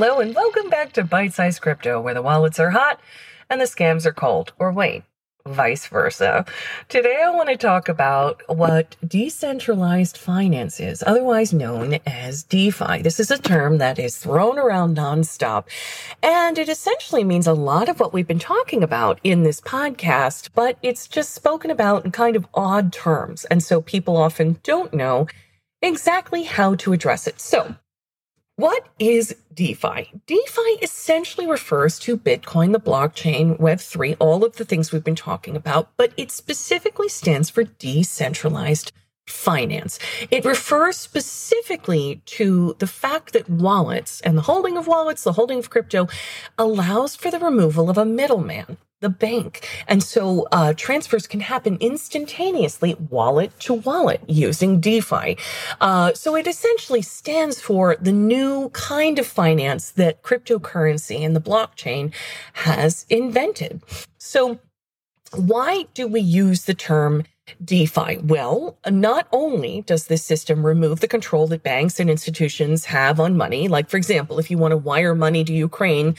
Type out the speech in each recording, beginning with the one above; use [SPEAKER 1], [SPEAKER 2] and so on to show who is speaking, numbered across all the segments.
[SPEAKER 1] Hello and welcome back to Bite Size Crypto, where the wallets are hot and the scams are cold. Or wait, vice versa. Today I want to talk about what decentralized finance is, otherwise known as DeFi. This is a term that is thrown around nonstop, and it essentially means a lot of what we've been talking about in this podcast, but it's just spoken about in kind of odd terms. And so people often don't know exactly how to address it. So what is DeFi? DeFi essentially refers to Bitcoin, the blockchain, Web3, all of the things we've been talking about, but it specifically stands for decentralized finance. It refers specifically to the fact that wallets and the holding of wallets, the holding of crypto allows for the removal of a middleman the bank. And so uh, transfers can happen instantaneously, wallet to wallet, using DeFi. Uh, so it essentially stands for the new kind of finance that cryptocurrency and the blockchain has invented. So why do we use the term DeFi? Well, not only does this system remove the control that banks and institutions have on money, like, for example, if you want to wire money to Ukraine,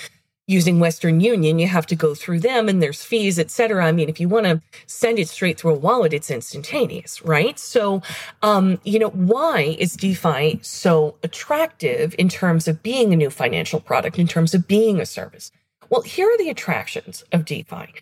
[SPEAKER 1] using Western Union, you have to go through them and there's fees, et cetera. I mean, if you want to send it straight through a wallet, it's instantaneous, right? So, um, you know, why is DeFi so attractive in terms of being a new financial product, in terms of being a service? Well, here are the attractions of DeFi.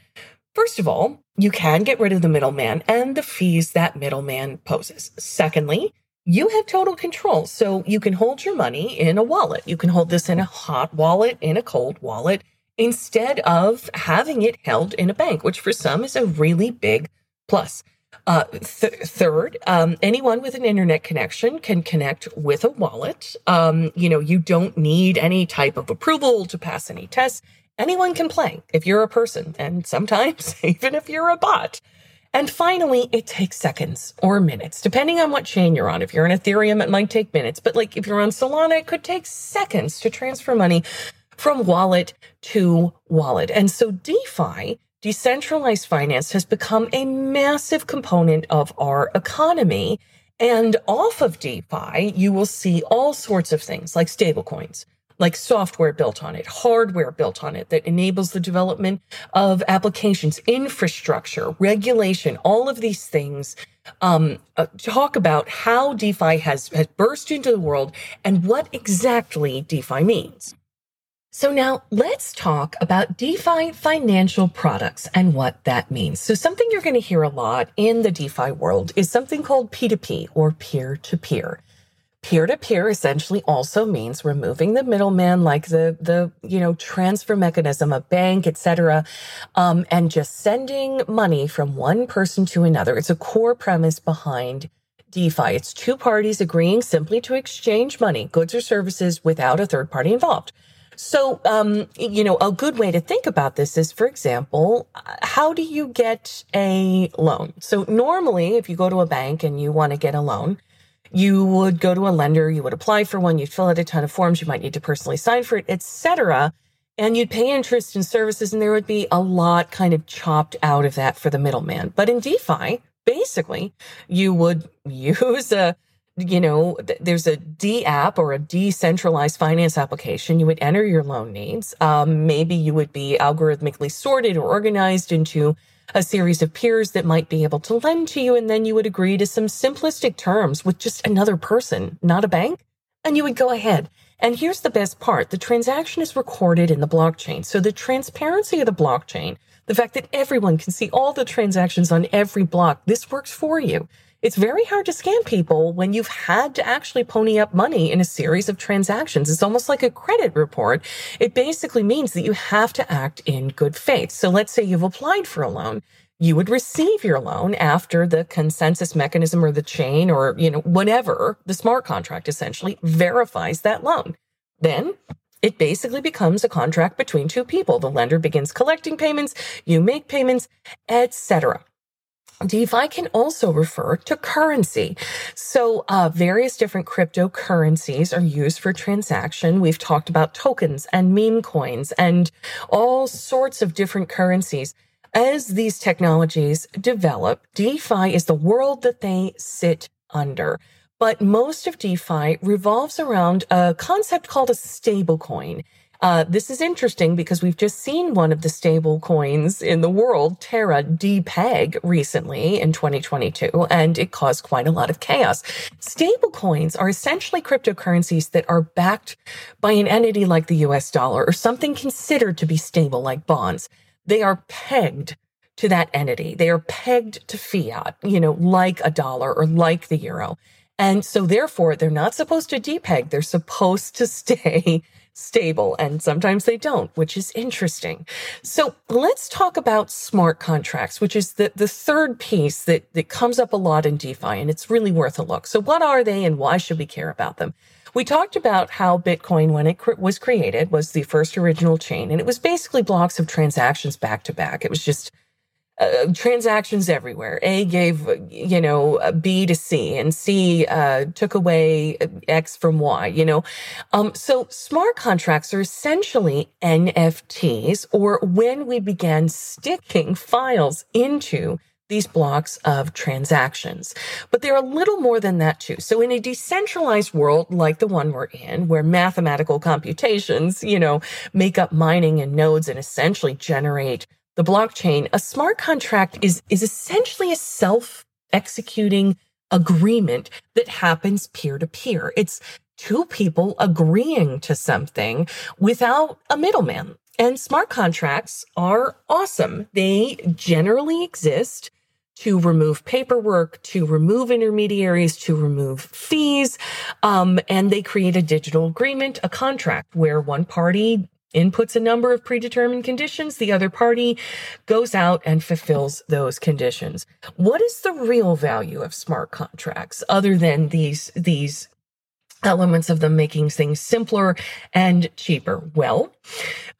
[SPEAKER 1] First of all, you can get rid of the middleman and the fees that middleman poses. Secondly, you have total control. So you can hold your money in a wallet. You can hold this in a hot wallet, in a cold wallet, instead of having it held in a bank, which for some is a really big plus. Uh, th- third, um, anyone with an internet connection can connect with a wallet. Um, you know, you don't need any type of approval to pass any tests. Anyone can play if you're a person, and sometimes even if you're a bot. And finally, it takes seconds or minutes, depending on what chain you're on. If you're on Ethereum, it might take minutes, but like if you're on Solana, it could take seconds to transfer money from wallet to wallet. And so DeFi, decentralized finance, has become a massive component of our economy. And off of DeFi, you will see all sorts of things like stablecoins like software built on it, hardware built on it that enables the development of applications, infrastructure, regulation, all of these things. Um, uh, talk about how DeFi has, has burst into the world and what exactly DeFi means. So now let's talk about DeFi financial products and what that means. So something you're going to hear a lot in the DeFi world is something called P2P or peer to peer. Peer to peer essentially also means removing the middleman, like the the you know transfer mechanism, a bank, etc., um, and just sending money from one person to another. It's a core premise behind DeFi. It's two parties agreeing simply to exchange money, goods or services, without a third party involved. So, um, you know, a good way to think about this is, for example, how do you get a loan? So normally, if you go to a bank and you want to get a loan, you would go to a lender, you would apply for one, you'd fill out a ton of forms, you might need to personally sign for it, etc. And you'd pay interest and services, and there would be a lot kind of chopped out of that for the middleman. But in DeFi, basically, you would use a you know, there's a D app or a decentralized finance application. You would enter your loan needs. Um, maybe you would be algorithmically sorted or organized into a series of peers that might be able to lend to you. And then you would agree to some simplistic terms with just another person, not a bank. And you would go ahead. And here's the best part. The transaction is recorded in the blockchain. So the transparency of the blockchain, the fact that everyone can see all the transactions on every block, this works for you. It's very hard to scam people when you've had to actually pony up money in a series of transactions. It's almost like a credit report. It basically means that you have to act in good faith. So let's say you've applied for a loan. You would receive your loan after the consensus mechanism or the chain or, you know, whatever the smart contract essentially verifies that loan. Then it basically becomes a contract between two people. The lender begins collecting payments, you make payments, etc. DeFi can also refer to currency. So, uh, various different cryptocurrencies are used for transaction. We've talked about tokens and meme coins and all sorts of different currencies. As these technologies develop, DeFi is the world that they sit under. but most of DeFi revolves around a concept called a stablecoin. Uh, this is interesting because we've just seen one of the stable coins in the world, Terra, depeg recently in 2022, and it caused quite a lot of chaos. Stable coins are essentially cryptocurrencies that are backed by an entity like the US dollar or something considered to be stable like bonds. They are pegged to that entity. They are pegged to fiat, you know, like a dollar or like the euro. And so therefore they're not supposed to depeg. They're supposed to stay stable and sometimes they don't, which is interesting. So let's talk about smart contracts, which is the, the third piece that, that comes up a lot in DeFi and it's really worth a look. So what are they and why should we care about them? We talked about how Bitcoin, when it was created, was the first original chain and it was basically blocks of transactions back to back. It was just uh, transactions everywhere. A gave, you know, B to C and C uh, took away X from Y, you know. Um, so smart contracts are essentially NFTs or when we began sticking files into these blocks of transactions. But they're a little more than that too. So in a decentralized world like the one we're in, where mathematical computations, you know, make up mining and nodes and essentially generate the blockchain, a smart contract is, is essentially a self executing agreement that happens peer to peer. It's two people agreeing to something without a middleman. And smart contracts are awesome. They generally exist to remove paperwork, to remove intermediaries, to remove fees. Um, and they create a digital agreement, a contract where one party inputs a number of predetermined conditions. The other party goes out and fulfills those conditions. What is the real value of smart contracts other than these, these elements of them making things simpler and cheaper? Well,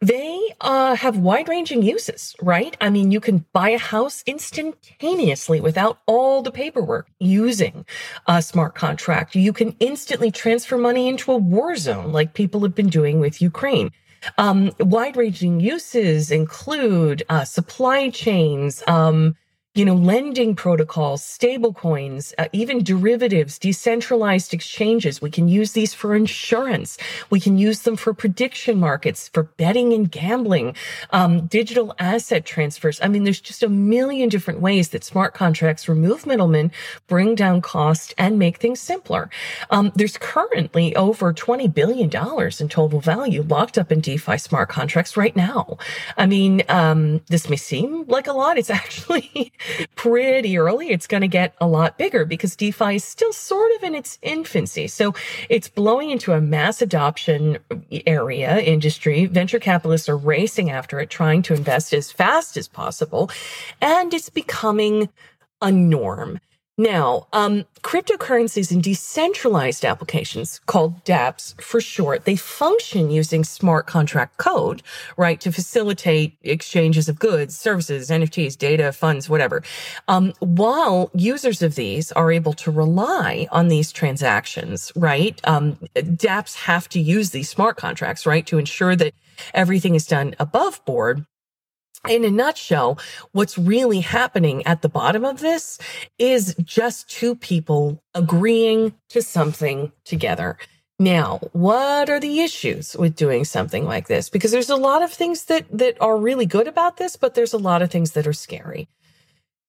[SPEAKER 1] they uh, have wide ranging uses, right? I mean, you can buy a house instantaneously without all the paperwork using a smart contract. You can instantly transfer money into a war zone like people have been doing with Ukraine. Um, wide ranging uses include uh, supply chains, um, you know, lending protocols, stable coins, uh, even derivatives, decentralized exchanges. We can use these for insurance. We can use them for prediction markets, for betting and gambling, um, digital asset transfers. I mean, there's just a million different ways that smart contracts remove middlemen, bring down cost, and make things simpler. Um, there's currently over $20 billion in total value locked up in DeFi smart contracts right now. I mean, um, this may seem like a lot. It's actually pretty early. It's going to get a lot bigger because DeFi is still sort of in its infancy. So it's blowing into a mass adoption area industry. Venture capitalists are racing after it, trying to invest as fast as possible. And it's becoming a norm. Now, um, cryptocurrencies and decentralized applications called dApps for short, they function using smart contract code, right, to facilitate exchanges of goods, services, NFTs, data, funds, whatever. Um, while users of these are able to rely on these transactions, right, um, dApps have to use these smart contracts, right, to ensure that everything is done above board in a nutshell, what's really happening at the bottom of this is just two people agreeing to something together. Now, what are the issues with doing something like this? Because there's a lot of things that, that are really good about this, but there's a lot of things that are scary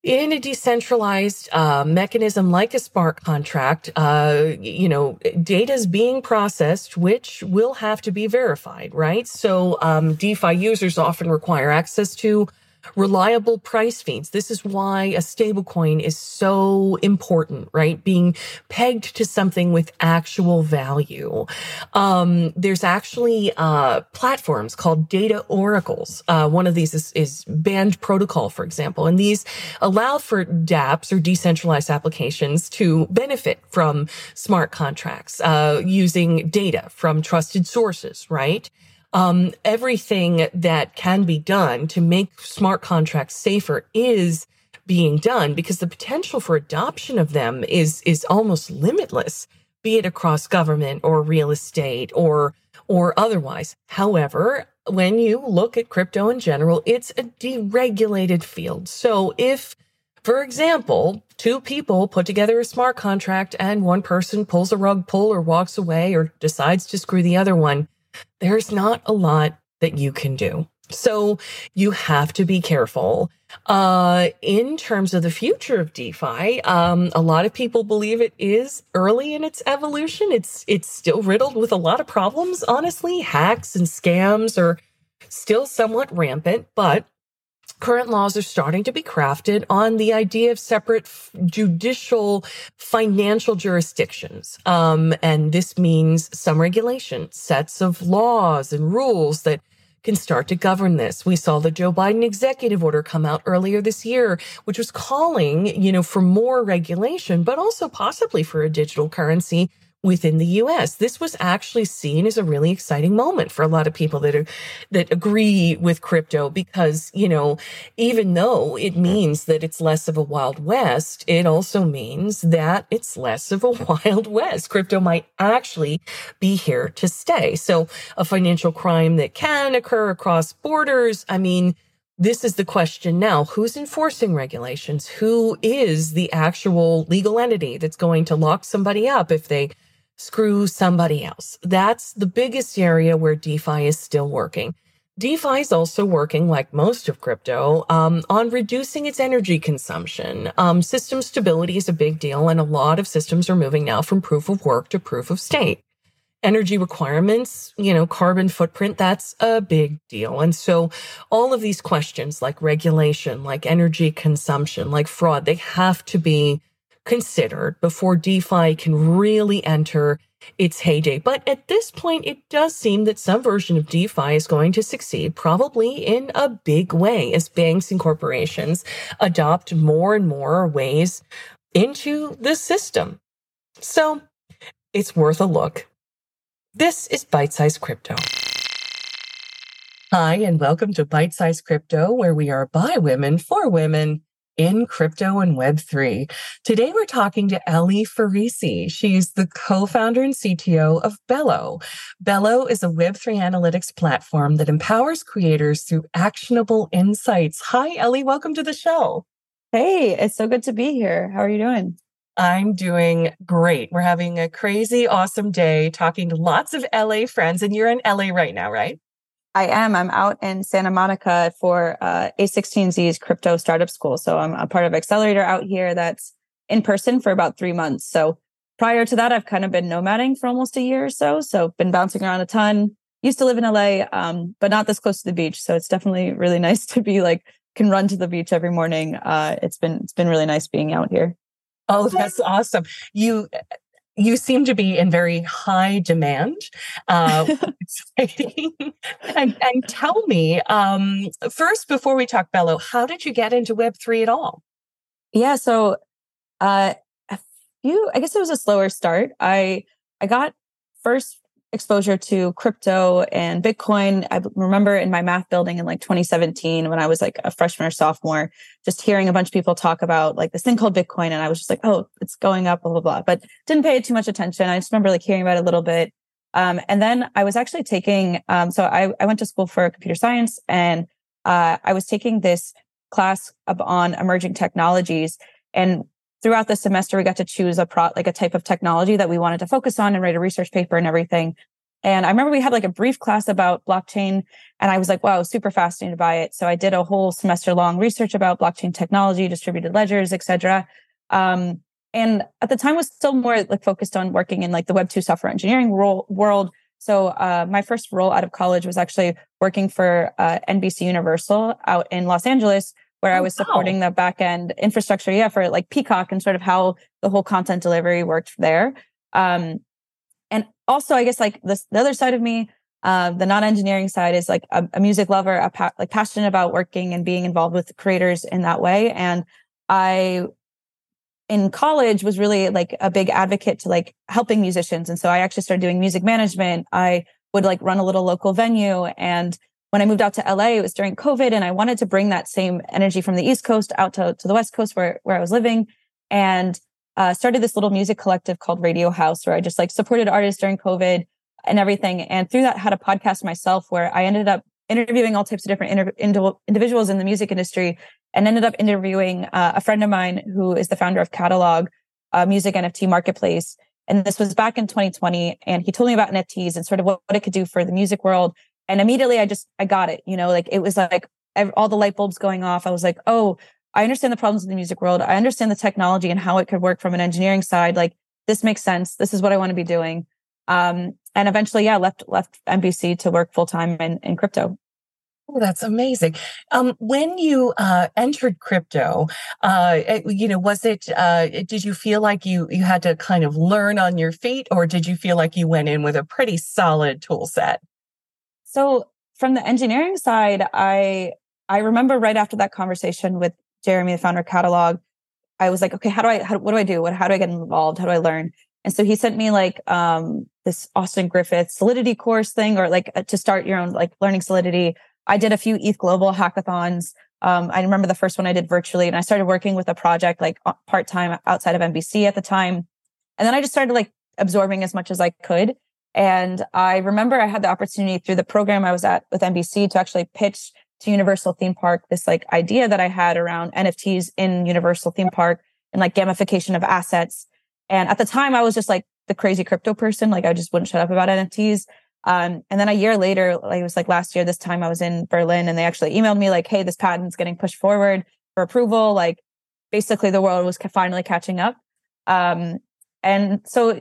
[SPEAKER 1] in a decentralized uh, mechanism like a smart contract, uh, you know, data is being processed, which will have to be verified, right? So um, DeFi users often require access to reliable price feeds. This is why a stablecoin is so important, right? Being pegged to something with actual value. Um, there's actually uh, platforms called data oracles. Uh, one of these is, is Band Protocol, for example, and these allow for DApps or decentralized applications to benefit from smart contracts uh, using data from trusted sources, right? Um, everything that can be done to make smart contracts safer is being done because the potential for adoption of them is is almost limitless be it across government or real estate or or otherwise however when you look at crypto in general it's a deregulated field so if For example, two people put together a smart contract and one person pulls a rug pull or walks away or decides to screw the other one. There's not a lot that you can do. So you have to be careful. Uh, in terms of the future of DeFi, um, a lot of people believe it is early in its evolution. It's it's still riddled with a lot of problems. Honestly, hacks and scams are still somewhat rampant, but current laws are starting to be crafted on the idea of separate judicial financial jurisdictions. Um, and this means some regulation, sets of laws and rules that can start to govern this. We saw the Joe Biden executive order come out earlier this year, which was calling, you know, for more regulation, but also possibly for a digital currency within the US. This was actually seen as a really exciting moment for a lot of people that are, that agree with crypto because, you know, even though it means that it's less of a wild west, it also means that it's less of a wild west. Crypto might actually be here to stay. So a financial crime that can occur across borders. I mean, this is the question now. Who's enforcing regulations? Who is the actual legal entity that's going to lock somebody up if they screw somebody else. That's the biggest area where DeFi is still working. DeFi is also working, like most of crypto, um, on reducing its energy consumption. Um, system stability is a big deal, and a lot of systems are moving now from proof of work to proof of stake. Energy requirements, you know, carbon footprint, that's a big deal. And so all of these questions like regulation, like energy consumption, like fraud, they have to be considered before DeFi can really enter its heyday. But at this point, it does seem that some version of DeFi is going to succeed, probably in a big way, as banks and corporations adopt more and more ways into the system. So it's worth a look. This is Bite Size Crypto. Hi, and welcome to Bite Size Crypto, where we are by women for women in crypto and Web3. Today, we're talking to Ellie Farrisi. She's the co founder and CTO of Bello. Bello is a Web3 analytics platform that empowers creators through actionable insights. Hi, Ellie. Welcome to the show.
[SPEAKER 2] Hey, it's so good to be here. How are you doing?
[SPEAKER 1] I'm doing great. We're having a crazy, awesome day talking to lots of LA friends, and you're in LA right now, right?
[SPEAKER 2] I am. I'm out in Santa Monica for uh, A16Z's crypto startup school. So I'm a part of Accelerator out here that's in person for about three months. So prior to that, I've kind of been nomading for almost a year or so. So been bouncing around a ton. Used to live in LA, um, but not this close to the beach. So it's definitely really nice to be like can run to the beach every morning. Uh, it's been it's been really nice being out here.
[SPEAKER 1] Oh, that's awesome. You you seem to be in very high demand. Uh, exciting. and, and, tell me, um, first, before we talk Bello, how did you get into Web3 at all?
[SPEAKER 2] Yeah. So, uh, a few, I guess it was a slower start. I, I got first exposure to crypto and Bitcoin. I remember in my math building in like 2017 when I was like a freshman or sophomore, just hearing a bunch of people talk about like this thing called Bitcoin. And I was just like, oh, it's going up, blah, blah, blah. But didn't pay too much attention. I just remember like hearing about it a little bit. Um, and then I was actually taking, um, so I, I went to school for computer science and uh, I was taking this class on emerging technologies. And throughout the semester, we got to choose a pro, like a type of technology that we wanted to focus on and write a research paper and everything. And I remember we had like a brief class about blockchain and I was like, wow, super fascinated by it. So I did a whole semester long research about blockchain technology, distributed ledgers, etc. Um, and at the time was still more like focused on working in like the web 2 software engineering role, world. So uh, my first role out of college was actually working for uh, NBC Universal out in Los Angeles, where oh, I was supporting wow. the back end infrastructure, yeah, for like Peacock and sort of how the whole content delivery worked there. Um, and also, I guess like this, the other side of me, uh, the non-engineering side is like a, a music lover, a pa- like passionate about working and being involved with creators in that way. And I, in college, was really like a big advocate to like helping musicians. And so I actually started doing music management. I would like run a little local venue and when I moved out to LA, it was during COVID and I wanted to bring that same energy from the East Coast out to, to the West Coast where, where I was living and uh, started this little music collective called Radio House where I just like supported artists during COVID and everything. And through that had a podcast myself where I ended up interviewing all types of different inter- individuals in the music industry and ended up interviewing uh, a friend of mine who is the founder of Catalog, a music NFT marketplace. And this was back in 2020. And he told me about NFTs and sort of what, what it could do for the music world. And immediately I just, I got it, you know, like it was like all the light bulbs going off. I was like, oh, I understand the problems in the music world. I understand the technology and how it could work from an engineering side. Like this makes sense. This is what I want to be doing. Um, and eventually, yeah, left left NBC to work full time in, in crypto.
[SPEAKER 1] Oh, that's amazing. Um, when you uh, entered crypto, uh, you know, was it? Uh, did you feel like you you had to kind of learn on your feet, or did you feel like you went in with a pretty solid tool set?
[SPEAKER 2] So, from the engineering side, I I remember right after that conversation with Jeremy, the founder of Catalog, I was like, okay, how do I? How, what do I do? What? How do I get involved? How do I learn? And so he sent me like um, this Austin Griffith Solidity course thing, or like uh, to start your own like learning Solidity. I did a few ETH Global hackathons. Um, I remember the first one I did virtually, and I started working with a project like part time outside of NBC at the time. And then I just started like absorbing as much as I could. And I remember I had the opportunity through the program I was at with NBC to actually pitch to Universal Theme Park this like idea that I had around NFTs in Universal Theme Park and like gamification of assets. And at the time, I was just like the crazy crypto person. Like I just wouldn't shut up about NFTs. Um, and then a year later, like it was like last year, this time I was in Berlin and they actually emailed me like, Hey, this patent's getting pushed forward for approval. Like basically the world was finally catching up. Um, and so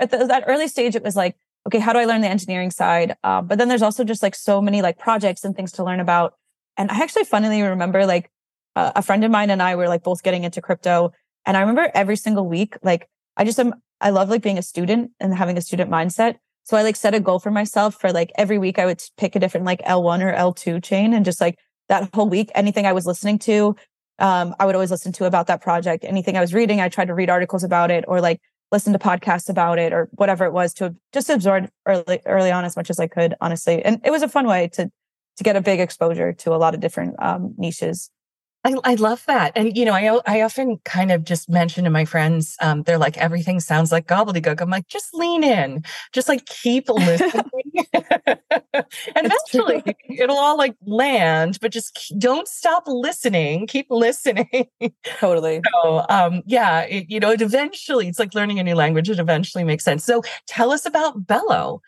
[SPEAKER 2] at the, that early stage, it was like, okay, how do I learn the engineering side? Um, but then there's also just like so many like projects and things to learn about. And I actually funnily remember like uh, a friend of mine and I were like both getting into crypto. And I remember every single week, like I just am, I love like being a student and having a student mindset. So I like set a goal for myself for like every week I would pick a different like L1 or L2 chain and just like that whole week, anything I was listening to, um, I would always listen to about that project. Anything I was reading, I tried to read articles about it or like listen to podcasts about it or whatever it was to just absorb early early on as much as I could, honestly. And it was a fun way to to get a big exposure to a lot of different um, niches.
[SPEAKER 1] I, I love that. And, you know, I, I often kind of just mention to my friends, um, they're like, everything sounds like gobbledygook. I'm like, just lean in, just like keep listening. and eventually it'll all like land, but just don't stop listening. Keep listening.
[SPEAKER 2] Totally.
[SPEAKER 1] So, um, yeah, it, you know, it eventually, it's like learning a new language. It eventually makes sense. So tell us about Bello.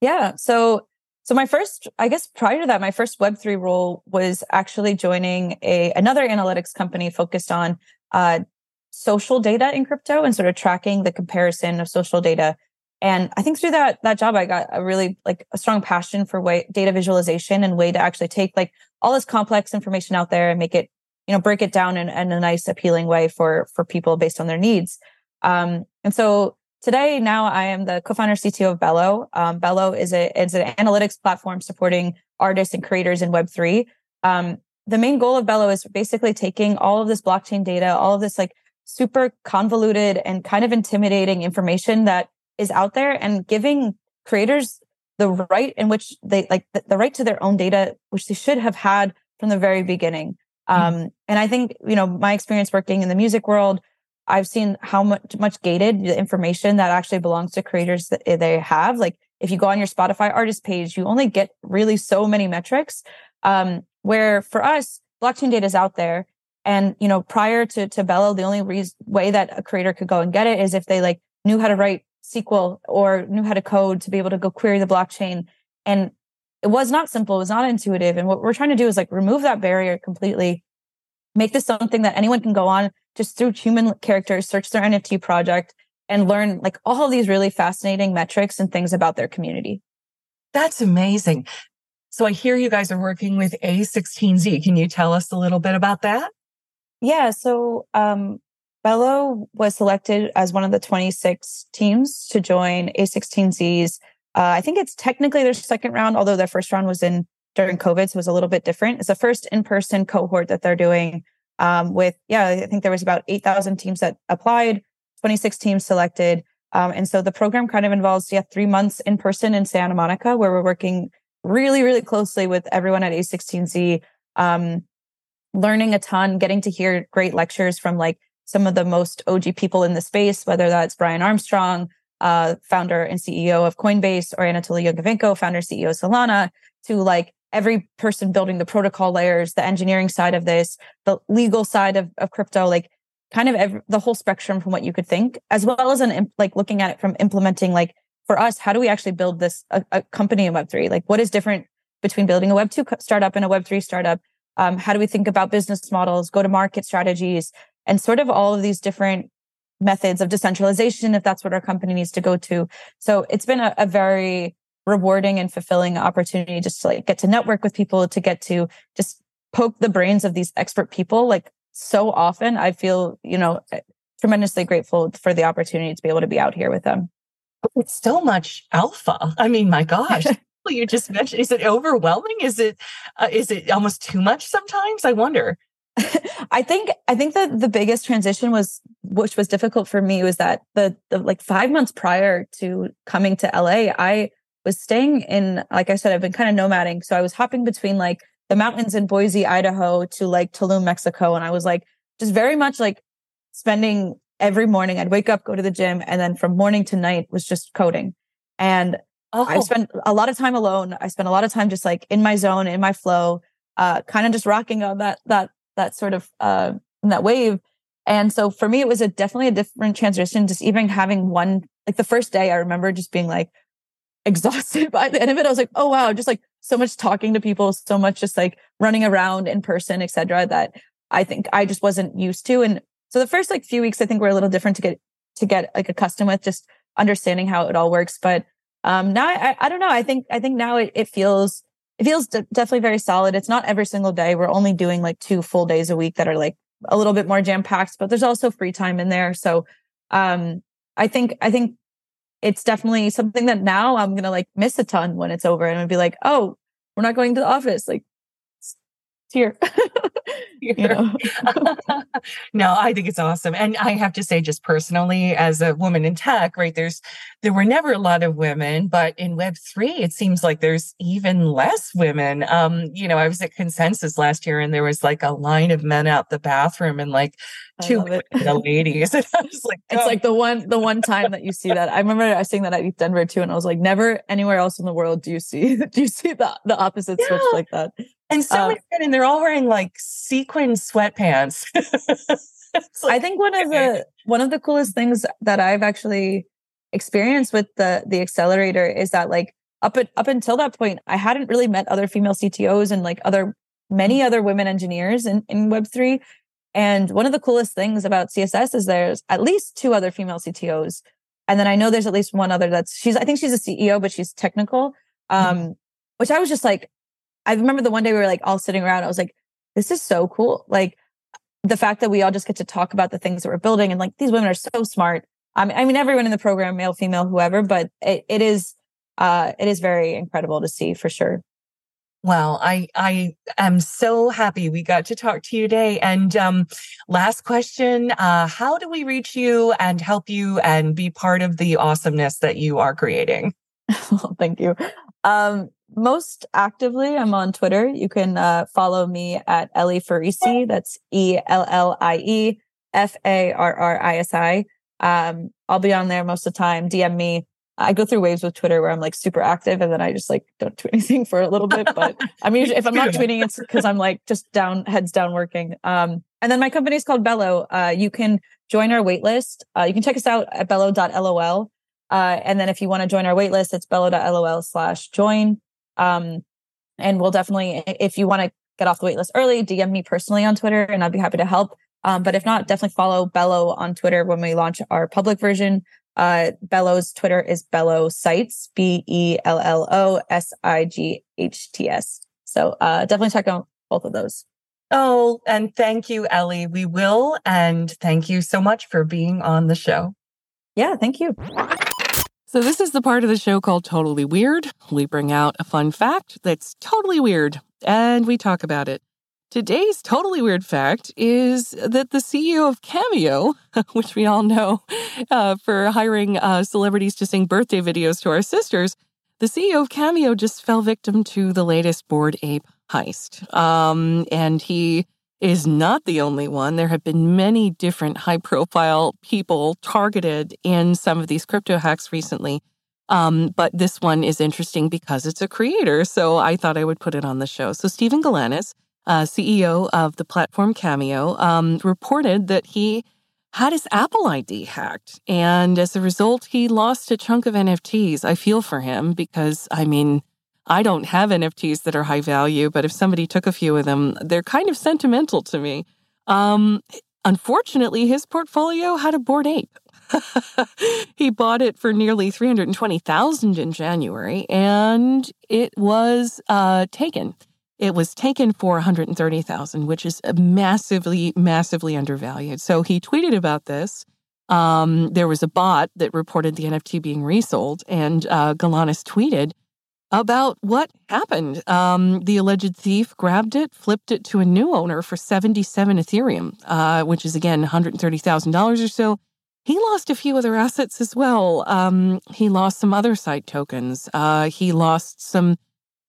[SPEAKER 2] Yeah. So so my first, I guess prior to that, my first Web3 role was actually joining a another analytics company focused on uh, social data in crypto and sort of tracking the comparison of social data. And I think through that that job, I got a really like a strong passion for way data visualization and way to actually take like all this complex information out there and make it, you know, break it down in, in a nice, appealing way for for people based on their needs. Um, and so Today, now I am the co-founder CTO of Bello. Um, Bello is a is an analytics platform supporting artists and creators in Web3. Um, the main goal of Bello is basically taking all of this blockchain data, all of this like super convoluted and kind of intimidating information that is out there and giving creators the right in which they like the, the right to their own data, which they should have had from the very beginning. Mm-hmm. Um, and I think, you know, my experience working in the music world, I've seen how much much gated the information that actually belongs to creators that eh, they have. Like if you go on your Spotify artist page, you only get really so many metrics. Um, where for us, blockchain data is out there. And you know, prior to to Bello, the only reason, way that a creator could go and get it is if they like knew how to write SQL or knew how to code to be able to go query the blockchain. And it was not simple, it was not intuitive. And what we're trying to do is like remove that barrier completely, make this something that anyone can go on just through human characters, search their NFT project and learn like all of these really fascinating metrics and things about their community.
[SPEAKER 1] That's amazing. So I hear you guys are working with A16Z. Can you tell us a little bit about that?
[SPEAKER 2] Yeah. So, um, Bello was selected as one of the 26 teams to join A16Z's. Uh, I think it's technically their second round, although their first round was in during COVID, so it was a little bit different. It's the first in-person cohort that they're doing um, with, yeah, I think there was about 8,000 teams that applied, 26 teams selected. Um, and so the program kind of involves, yeah, three months in person in Santa Monica, where we're working really, really closely with everyone at A16Z, um, learning a ton, getting to hear great lectures from like some of the most OG people in the space, whether that's Brian Armstrong, uh, founder and CEO of Coinbase, or Anatoly Yakovenko, founder CEO Solana, to like every person building the protocol layers, the engineering side of this, the legal side of, of crypto, like kind of every, the whole spectrum from what you could think, as well as an like looking at it from implementing like for us, how do we actually build this a, a company in Web3? Like what is different between building a Web2 startup and a Web3 startup? Um, how do we think about business models, go to market strategies, and sort of all of these different methods of decentralization, if that's what our company needs to go to. So it's been a, a very rewarding and fulfilling opportunity just to like get to network with people, to get to just poke the brains of these expert people. Like so often, I feel, you know, eh, tremendously grateful for the opportunity to be able to be out here with them.
[SPEAKER 1] It's so much alpha. I mean, my gosh. you just mentioned is it overwhelming is it uh, is it almost too much sometimes i wonder
[SPEAKER 2] I think I think that the biggest transition was which was difficult for me was that the, the like 5 months prior to coming to LA I was staying in like I said I've been kind of nomading. So I was hopping between like the mountains in Boise Idaho to like Tulum Mexico. And I was like just very much like spending every morning I'd wake up go to the gym and then from morning to night was just coding. And oh. I spent a lot of time alone. I spent a lot of time just like in my zone in my flow uh kind of just rocking on that that that sort of uh, in that wave. And so for me, it was a definitely a different transition. Just even having one, like the first day, I remember just being like exhausted by the end of it. I was like, oh wow, just like so much talking to people, so much just like running around in person, etc. That I think I just wasn't used to. And so the first like few weeks, I think were a little different to get to get like accustomed with just understanding how it all works. But um now I, I don't know. I think I think now it, it feels it feels de- definitely very solid. It's not every single day. We're only doing like two full days a week that are like a little bit more jam packed, but there's also free time in there. So, um, I think, I think it's definitely something that now I'm to like miss a ton when it's over and I'd be like, oh, we're not going to the office. Like here.
[SPEAKER 1] you know? no, I think it's awesome. And I have to say, just personally, as a woman in tech, right, there's there were never a lot of women, but in Web three, it seems like there's even less women. Um, you know, I was at consensus last year and there was like a line of men out the bathroom and like two the ladies. And I was like,
[SPEAKER 2] oh. it's like the one the one time that you see that. I remember I was seeing that at Denver too, and I was like, never anywhere else in the world do you see do you see the the opposite yeah. switch like that.
[SPEAKER 1] And so um, and they're all wearing like sequin sweatpants.
[SPEAKER 2] like, I think one of the one of the coolest things that I've actually experienced with the the accelerator is that like up at, up until that point, I hadn't really met other female CTOs and like other many other women engineers in, in Web three. And one of the coolest things about CSS is there's at least two other female CTOs. And then I know there's at least one other that's she's I think she's a CEO, but she's technical. Mm-hmm. Um, mm-hmm. which I was just like, I remember the one day we were like all sitting around, I was like, this is so cool. Like the fact that we all just get to talk about the things that we're building and like these women are so smart. I mean, I mean everyone in the program, male, female, whoever, but it, it is uh it is very incredible to see for sure.
[SPEAKER 1] Well, I I am so happy we got to talk to you today. And um, last question: uh, How do we reach you and help you and be part of the awesomeness that you are creating?
[SPEAKER 2] Thank you. Um, most actively, I'm on Twitter. You can uh, follow me at Ellie Farrisi. That's E L L I E F A R R I S I. Um, I'll be on there most of the time. DM me. I go through waves with Twitter where I'm like super active and then I just like don't tweet anything for a little bit. But I'm usually if I'm not tweeting, it's because I'm like just down heads down working. Um, and then my company is called Bello. Uh, you can join our waitlist. Uh, you can check us out at bello.lol. Uh, and then if you want to join our waitlist, it's bello.lol slash join. Um, and we'll definitely, if you want to get off the waitlist early, DM me personally on Twitter and I'd be happy to help. Um, but if not, definitely follow Bello on Twitter when we launch our public version. Uh, Bello's Twitter is Bello Sights, B E L L O S I G H T S. So uh, definitely check out both of those.
[SPEAKER 1] Oh, and thank you, Ellie. We will. And thank you so much for being on the show.
[SPEAKER 2] Yeah, thank you.
[SPEAKER 1] So, this is the part of the show called Totally Weird. We bring out a fun fact that's totally weird and we talk about it. Today's totally weird fact is that the CEO of Cameo, which we all know uh, for hiring uh, celebrities to sing birthday videos to our sisters, the CEO of Cameo just fell victim to the latest Bored Ape heist. Um, and he is not the only one. There have been many different high profile people targeted in some of these crypto hacks recently. Um, but this one is interesting because it's a creator. So I thought I would put it on the show. So Steven Galanis, uh, CEO of the platform Cameo, um, reported that he had his Apple ID hacked. And as a result, he lost a chunk of NFTs. I feel for him because, I mean, I don't have NFTs that are high value, but if somebody took a few of them, they're kind of sentimental to me. Um, unfortunately, his portfolio had a bored ape. he bought it for nearly 320,000 in January and it was uh, taken. It was taken for 130,000, which is massively massively undervalued. So he tweeted about this. Um, there was a bot that reported the NFT being resold and uh, Galanis tweeted about what happened. Um, the alleged thief grabbed it, flipped it to a new owner for 77 Ethereum, uh, which is again $130,000 or so. He lost a few other assets as well. Um, he lost some other site tokens. Uh, he lost some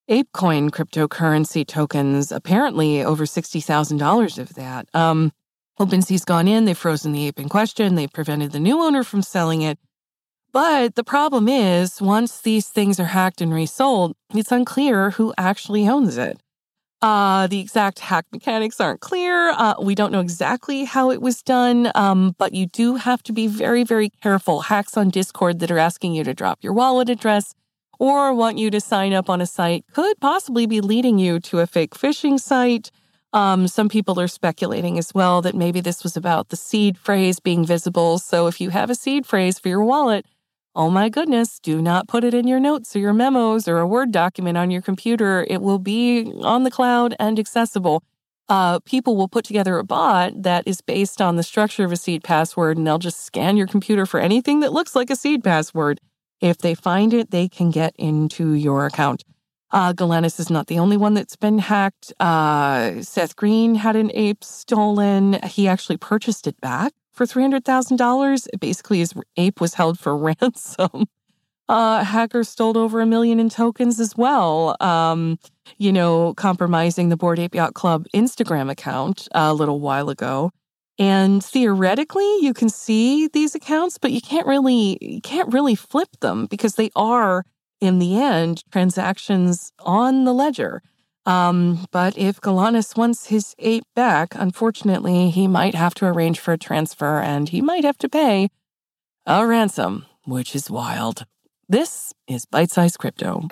[SPEAKER 1] ApeCoin cryptocurrency tokens, apparently over $60,000 of that. Um, OpenSea's gone in, they've frozen the ape in question, they've prevented the new owner from selling it. But the problem is, once these things are hacked and resold, it's unclear who actually owns it. Uh, the exact hack mechanics aren't clear. Uh, we don't know exactly how it was done, um, but you do have to be very, very careful. Hacks on Discord that are asking you to drop your wallet address or want you to sign up on a site could possibly be leading you to a fake phishing site. Um, some people are speculating as well that maybe this was about the seed phrase being visible. So if you have a seed phrase for your wallet, Oh my goodness, do not put it in your notes or your memos or a Word document on your computer. It will be on the cloud and accessible. Uh, people will put together a bot that is based on the structure of a seed password, and they'll just scan your computer for anything that looks like a seed password. If they find it, they can get into your account. Uh, Galanis is not the only one that's been hacked. Uh, Seth Green had an ape stolen. He actually purchased it back for $300,000. Basically, his ape was held for ransom. Uh, hackers stole over a million in tokens as well, um, you know, compromising the Bored Ape Yacht Club Instagram account a little while ago. And theoretically, you can see these accounts, but you can't really you can't really flip them because they are, in the end, transactions on the ledger. Um, but if Galanis wants his ape back, unfortunately, he might have to arrange for a transfer and he might have to pay a ransom, which is wild. This is Bite Size Crypto.